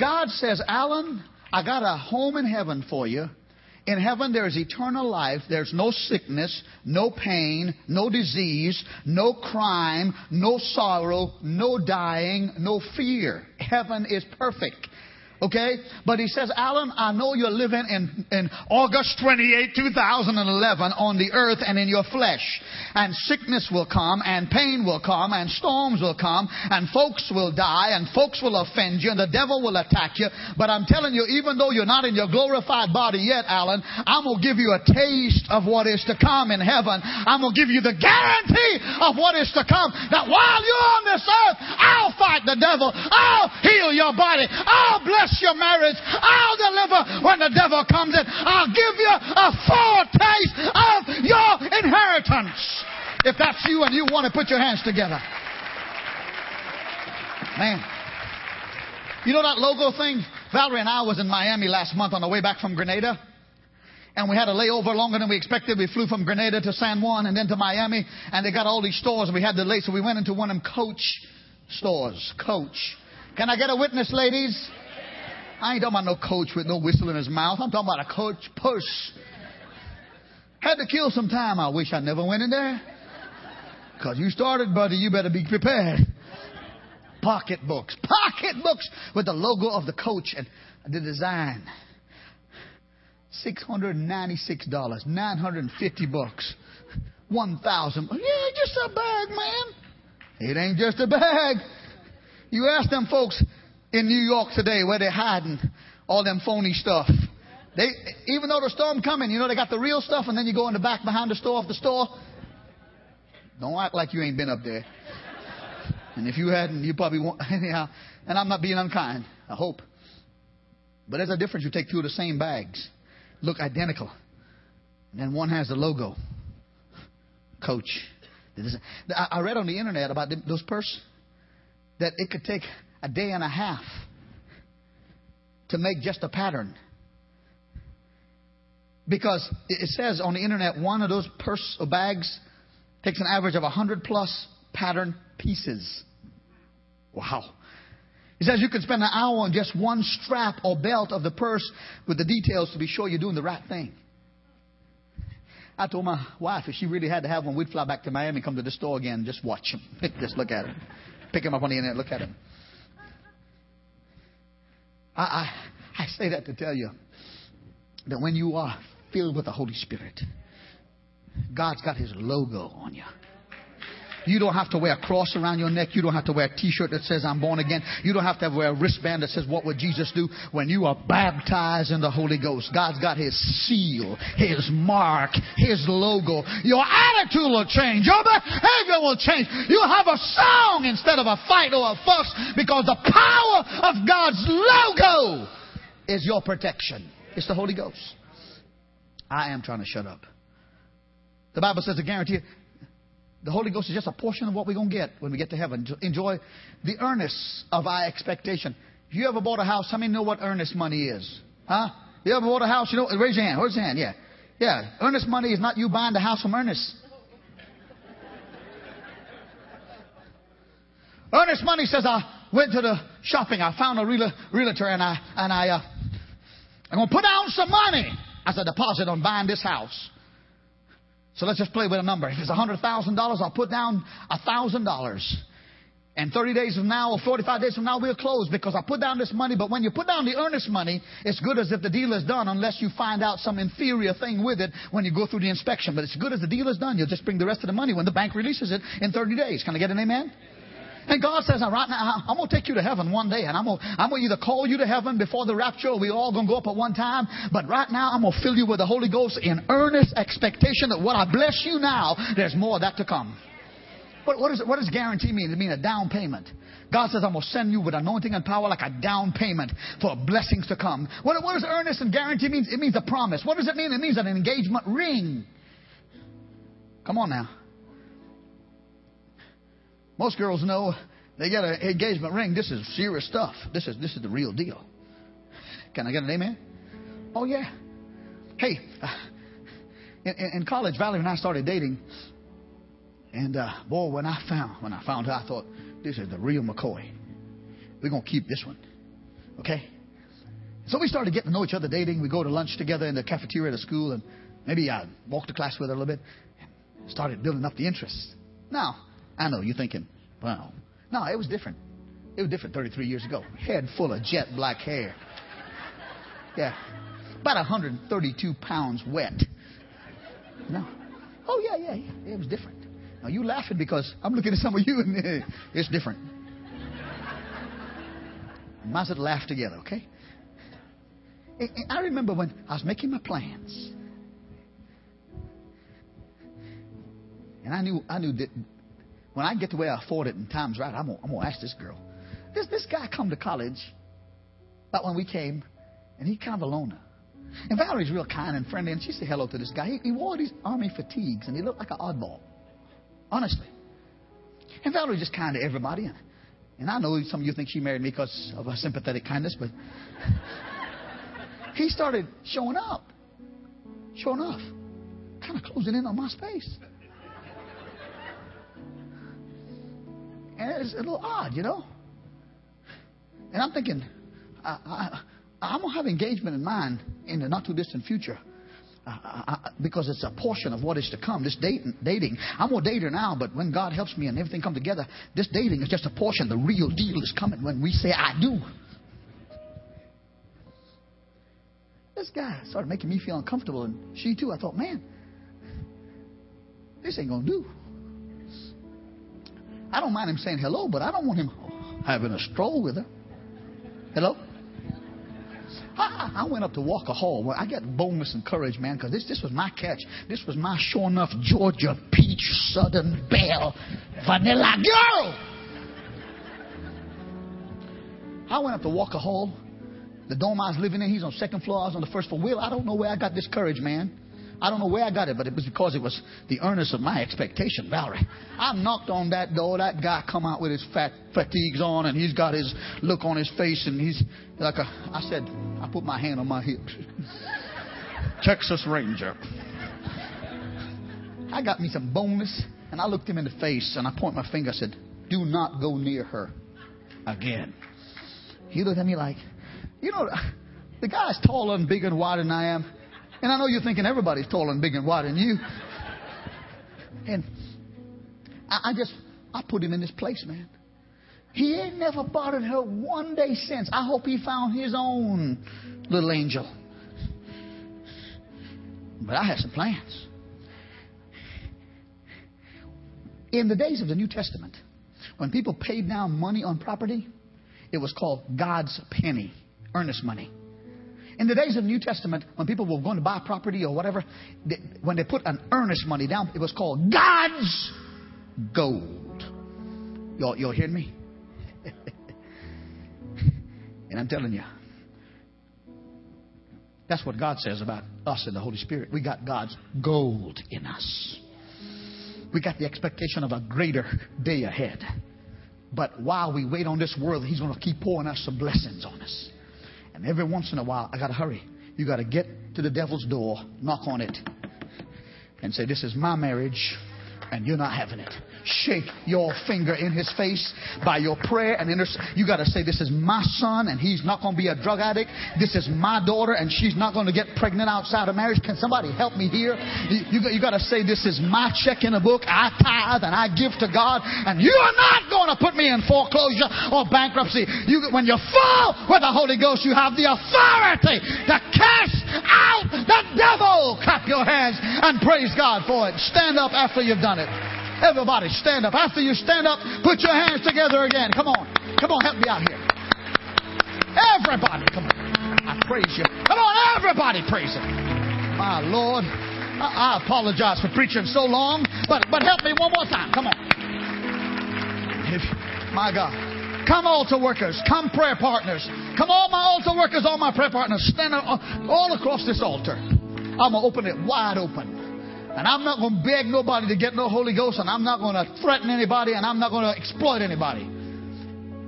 God says, Alan, I got a home in heaven for you. In heaven, there is eternal life. There's no sickness, no pain, no disease, no crime, no sorrow, no dying, no fear. Heaven is perfect. Okay? But he says, Alan, I know you're living in, in August 28, 2011 on the earth and in your flesh. And sickness will come, and pain will come, and storms will come, and folks will die, and folks will offend you, and the devil will attack you. But I'm telling you, even though you're not in your glorified body yet, Alan, I'm going to give you a taste of what is to come in heaven. I'm going to give you the guarantee of what is to come. That while you're on this earth, I'll fight the devil. I'll heal your body. I'll bless bless your marriage. I'll deliver when the devil comes in. I'll give you a foretaste of your inheritance. If that's you and you want to put your hands together. Man. You know that logo thing? Valerie and I was in Miami last month on the way back from Grenada. And we had a layover longer than we expected. We flew from Grenada to San Juan and then to Miami. And they got all these stores. And we had the lay, So we went into one of them coach stores. Coach. Can I get a witness, ladies? I ain't talking about no coach with no whistle in his mouth. I'm talking about a coach push. Had to kill some time. I wish I never went in there. Because you started, buddy, you better be prepared. Pocketbooks. Pocketbooks with the logo of the coach and the design. $696, 950 bucks, 1000 Yeah, just a bag, man. It ain't just a bag. You ask them folks in New York today where they're hiding all them phony stuff. They, even though the storm coming, you know, they got the real stuff and then you go in the back behind the store of the store. Don't act like you ain't been up there. And if you hadn't, you probably won't. Anyhow, and I'm not being unkind. I hope. But there's a difference. You take two of the same bags, look identical, and then one has the logo. Coach. I read on the internet about those purses that it could take a day and a half to make just a pattern. Because it says on the internet, one of those purse or bags takes an average of 100 plus pattern pieces. Wow. He says you can spend an hour on just one strap or belt of the purse with the details to be sure you're doing the right thing. I told my wife if she really had to have one, we'd fly back to Miami, come to the store again, just watch him. just look at him. Pick him up on the internet, look at him. I, I, I say that to tell you that when you are filled with the Holy Spirit, God's got His logo on you. You don't have to wear a cross around your neck. You don't have to wear a t-shirt that says I'm born again. You don't have to wear a wristband that says what would Jesus do when you are baptized in the Holy Ghost. God's got his seal, his mark, his logo. Your attitude will change. Your behavior will change. You'll have a song instead of a fight or a fuss because the power of God's logo is your protection. It's the Holy Ghost. I am trying to shut up. The Bible says a guarantee the Holy Ghost is just a portion of what we're going to get when we get to heaven. Enjoy the earnest of our expectation. If you ever bought a house, how many know what earnest money is? Huh? You ever bought a house? You know, raise your hand. Raise your hand. Yeah. Yeah. Earnest money is not you buying the house from earnest. Earnest money says I went to the shopping. I found a realtor and I and I uh, I'm gonna put down some money as a deposit on buying this house. So let's just play with a number. If it's $100,000, I'll put down $1,000. And 30 days from now or 45 days from now, we'll close because I put down this money. But when you put down the earnest money, it's good as if the deal is done unless you find out some inferior thing with it when you go through the inspection. But it's good as the deal is done. You'll just bring the rest of the money when the bank releases it in 30 days. Can I get an amen? And God says, right now, I'm going to take you to heaven one day, and I'm going, I'm to either call you to heaven before the rapture, we're all going to go up at one time. But right now, I'm going to fill you with the Holy Ghost in earnest expectation that what I bless you now, there's more of that to come. What, what, is, what does guarantee mean? It means a down payment. God says, I'm going to send you with anointing and power like a down payment for blessings to come. What, what does earnest and guarantee mean? It means a promise. What does it mean? It means an engagement ring. Come on now. Most girls know they got an engagement ring. This is serious stuff. This is this is the real deal. Can I get an amen? Oh yeah. Hey, uh, in, in, college, Valerie and I started dating, and uh, boy, when I found when I found her, I thought this is the real McCoy. We're gonna keep this one, okay? So we started getting to know each other, dating. We go to lunch together in the cafeteria at school, and maybe I walk to class with her a little bit. Started building up the interest. Now, I know you're thinking, wow. No, it was different. It was different 33 years ago. Head full of jet black hair. Yeah. About 132 pounds wet. No. Oh, yeah, yeah, yeah. It was different. Now, you laughing because I'm looking at some of you and it's different. Might as well laugh together, okay? I remember when I was making my plans. And I knew I knew that when I get the way I afford it and time's right, I'm gonna, ask this girl. This this guy come to college, about when we came, and he kind of a loner. And Valerie's real kind and friendly, and she said hello to this guy. He, he wore these army fatigues, and he looked like an oddball. Honestly. And Valerie just kind to everybody. And I know some of you think she married me because of a sympathetic kindness, but he started showing up. Showing off. Kind of closing in on my space. And it's a little odd, you know? And I'm thinking, I, I, am going to have engagement in mind in the not too distant future. I, because it's a portion of what is to come. This dating, dating, I'm going to date her now, but when God helps me and everything come together, this dating is just a portion. The real deal is coming when we say I do. This guy started making me feel uncomfortable, and she too. I thought, man, this ain't going to do. I don't mind him saying hello, but I don't want him having a stroll with her. Hello? I, went up to Walker Hall. I got boldness and courage, man, because this, this was my catch. This was my sure enough Georgia peach Southern belle vanilla girl. I went up to Walker Hall. The dome I was living in, he's on second floor. I was on the first floor. Will, I don't know where I got this courage, man. I don't know where I got it, but it was because it was the earnest of my expectation, Valerie. I knocked on that door. That guy come out with his fat fatigues on, and he's got his look on his face, and he's like a. I said, I put my hand on my hip. Texas Ranger. I got me some bonus, and I looked him in the face, and I point my finger. I said, "Do not go near her again." He looked at me like, you know, the guy's taller and bigger and wider than I am. And I know you're thinking everybody's tall and big and wide than you. And I, I just, I put him in this place, man. He ain't never bothered her one day since. I hope he found his own little angel. But I have some plans. In the days of the New Testament, when people paid down money on property, it was called God's penny, earnest money. In the days of New Testament, when people were going to buy property or whatever, they, when they put an earnest money down, it was called God's gold. Y'all, y'all hear me? and I'm telling you, that's what God says about us and the Holy Spirit. We got God's gold in us. We got the expectation of a greater day ahead. But while we wait on this world, He's going to keep pouring us some blessings on us. And every once in a while, I got to hurry. You got to get to the devil's door, knock on it, and say, This is my marriage and you're not having it. Shake your finger in his face by your prayer and inter- you got to say, This is my son and he's not going to be a drug addict. This is my daughter and she's not going to get pregnant outside of marriage. Can somebody help me here? You, you, you got to say, This is my check in the book. I tithe and I give to God and you are not going to put me in foreclosure or bankruptcy. You, when you fall with the Holy Ghost, you have the authority to cast out the devil. Clap your hands and praise God for it. Stand up after you've done it. Everybody stand up. After you stand up, put your hands together again. Come on. Come on, help me out here. Everybody, come on. I praise you. Come on, everybody praise him. My Lord. I, I apologize for preaching so long, but, but help me one more time. Come on. If, my God. Come altar workers. Come prayer partners. Come all my altar workers, all my prayer partners. Stand up uh, all across this altar. I'm going to open it wide open. And I'm not going to beg nobody to get no Holy Ghost, and I'm not going to threaten anybody, and I'm not going to exploit anybody.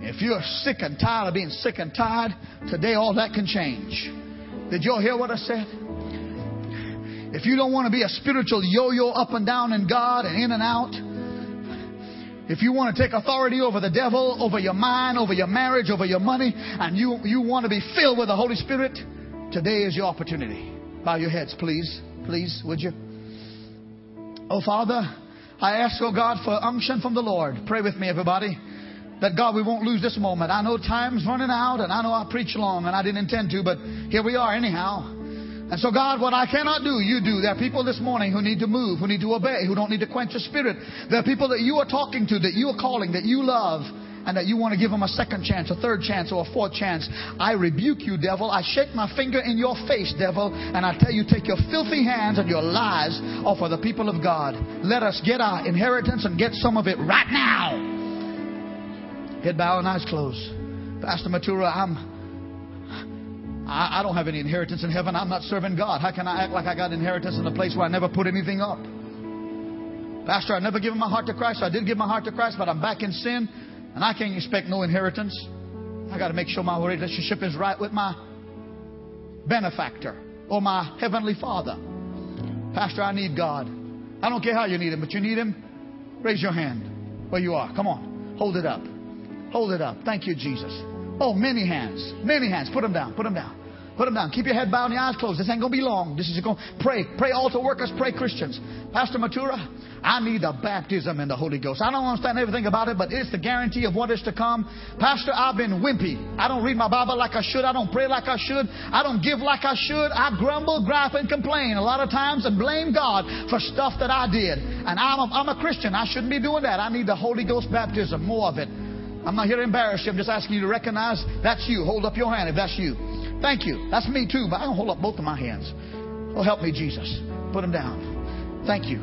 If you're sick and tired of being sick and tired, today all that can change. Did y'all hear what I said? If you don't want to be a spiritual yo yo up and down in God and in and out, if you want to take authority over the devil, over your mind, over your marriage, over your money, and you, you want to be filled with the Holy Spirit, today is your opportunity. Bow your heads, please. Please, would you? Oh, Father, I ask, oh God, for unction from the Lord. Pray with me, everybody. That God, we won't lose this moment. I know time's running out, and I know I preach long, and I didn't intend to, but here we are anyhow. And so, God, what I cannot do, you do. There are people this morning who need to move, who need to obey, who don't need to quench your spirit. There are people that you are talking to, that you are calling, that you love and that you want to give them a second chance, a third chance, or a fourth chance. I rebuke you, devil. I shake my finger in your face, devil, and I tell you, take your filthy hands and your lies off of the people of God. Let us get our inheritance and get some of it right now. Head bowed and eyes closed. Pastor Matura, I'm I, don't have any inheritance in heaven. I'm not serving God. How can I act like I got inheritance in a place where I never put anything up? Pastor, I never given my heart to Christ. I did give my heart to Christ, but I'm back in sin, and I can't expect no inheritance. I got to make sure my relationship is right with my benefactor or my heavenly Father. Pastor, I need God. I don't care how you need Him, but you need Him. Raise your hand where you are. Come on. Hold it up. Hold it up. Thank you, Jesus. Oh, many hands. Many hands. Put them down. Put them down. Put them down. Keep your head bowed and your eyes closed. This ain't going to be long. This is going to pray. Pray altar workers. Pray Christians. Pastor Matura, I need the baptism in the Holy Ghost. I don't understand everything about it, but it's the guarantee of what is to come. Pastor, I've been wimpy. I don't read my Bible like I should. I don't pray like I should. I don't give like I should. I grumble, gripe, and complain a lot of times and blame God for stuff that I did. And I'm a, I'm a Christian. I shouldn't be doing that. I need the Holy Ghost baptism, more of it. I'm not here to embarrass you. I'm just asking you to recognize that's you. Hold up your hand if that's you. Thank you. That's me too, but I don't hold up both of my hands. Oh, help me, Jesus. Put them down. Thank you.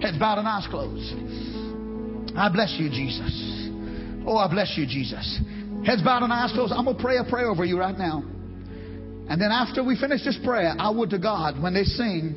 Heads bowed and eyes closed. I bless you, Jesus. Oh, I bless you, Jesus. Heads bowed and eyes closed. I'm going to pray a prayer over you right now. And then after we finish this prayer, I would to God, when they sing,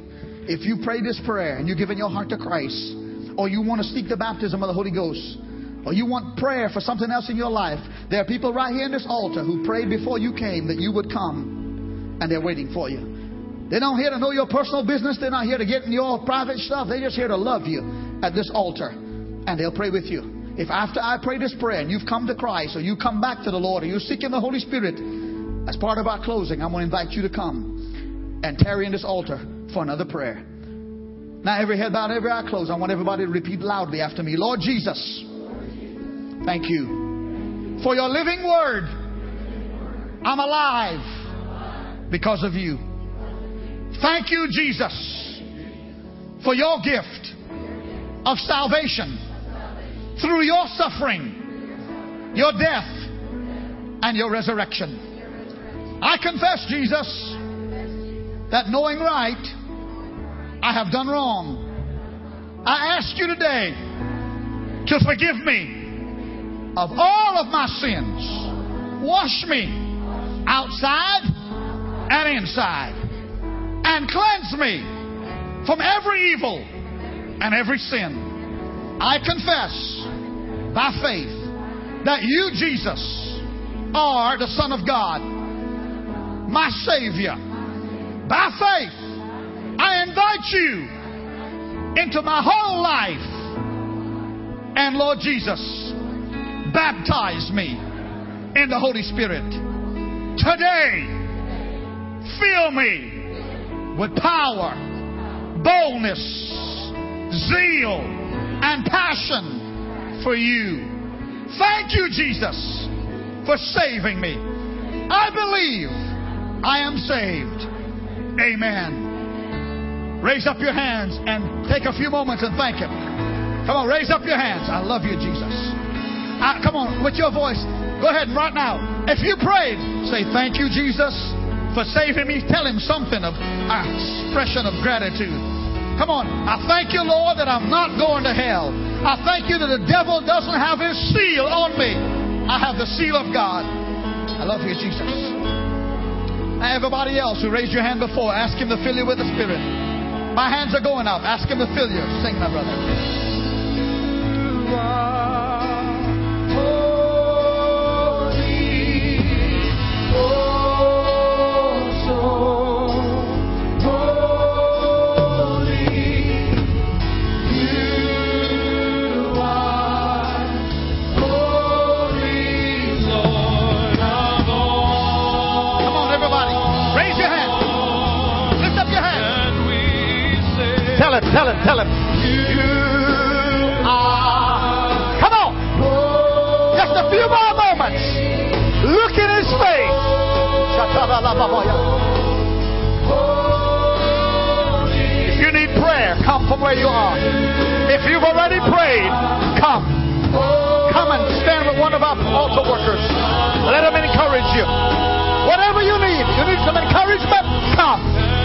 if you pray this prayer and you're giving your heart to Christ, or you want to seek the baptism of the Holy Ghost, or you want prayer for something else in your life, there are people right here in this altar who prayed before you came that you would come, and they're waiting for you. They're not here to know your personal business. They're not here to get in your private stuff. They're just here to love you at this altar, and they'll pray with you. If after I pray this prayer and you've come to Christ, or you come back to the Lord, or you're seeking the Holy Spirit, as part of our closing, I'm going to invite you to come and tarry in this altar for another prayer. Now, every head bowed, every eye closed. I want everybody to repeat loudly after me Lord Jesus. Thank you for your living word. I'm alive because of you. Thank you, Jesus, for your gift of salvation through your suffering, your death, and your resurrection. I confess, Jesus, that knowing right, I have done wrong. I ask you today to forgive me of all of my sins. Wash me outside and inside and cleanse me from every evil and every sin. I confess by faith that you, Jesus, are the Son of God, my Savior. By faith, I invite you into my whole life. And Lord Jesus, baptize me in the Holy Spirit. Today, fill me with power, boldness, zeal, and passion for you. Thank you, Jesus, for saving me. I believe I am saved. Amen. Raise up your hands and take a few moments and thank Him. Come on, raise up your hands. I love you, Jesus. Uh, come on, with your voice. Go ahead right now. If you prayed, say, Thank you, Jesus, for saving me. Tell him something of expression of gratitude. Come on. I thank you, Lord, that I'm not going to hell. I thank you that the devil doesn't have his seal on me. I have the seal of God. I love you, Jesus. Now, everybody else who raised your hand before, ask him to fill you with the Spirit. My hands are going up. Ask him to fill you. Sing, my brother. you. Whatever you need, you need some encouragement, come.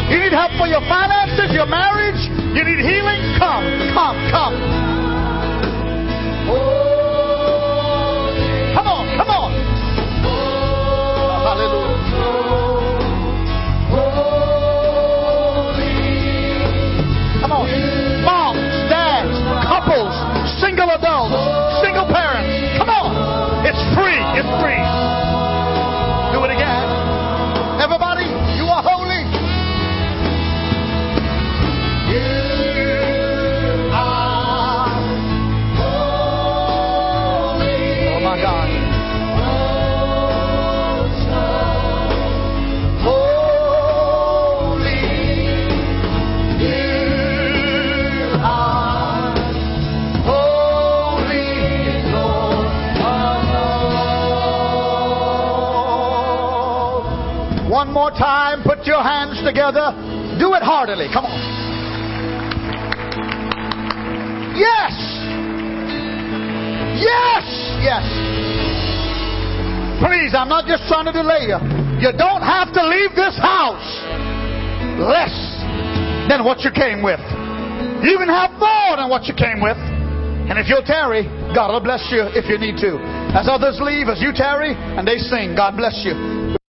You need help for your finances, your marriage, you need healing, come, come, come. Come on, come on. Oh, hallelujah. Come on. Moms, dads, couples, single adults, single parents. Come on. It's free. It's free do it again. One more time, put your hands together. Do it heartily. Come on. Yes. Yes. Yes. Please, I'm not just trying to delay you. You don't have to leave this house less than what you came with. You can have more than what you came with. And if you'll tarry, God will bless you if you need to. As others leave, as you tarry and they sing, God bless you.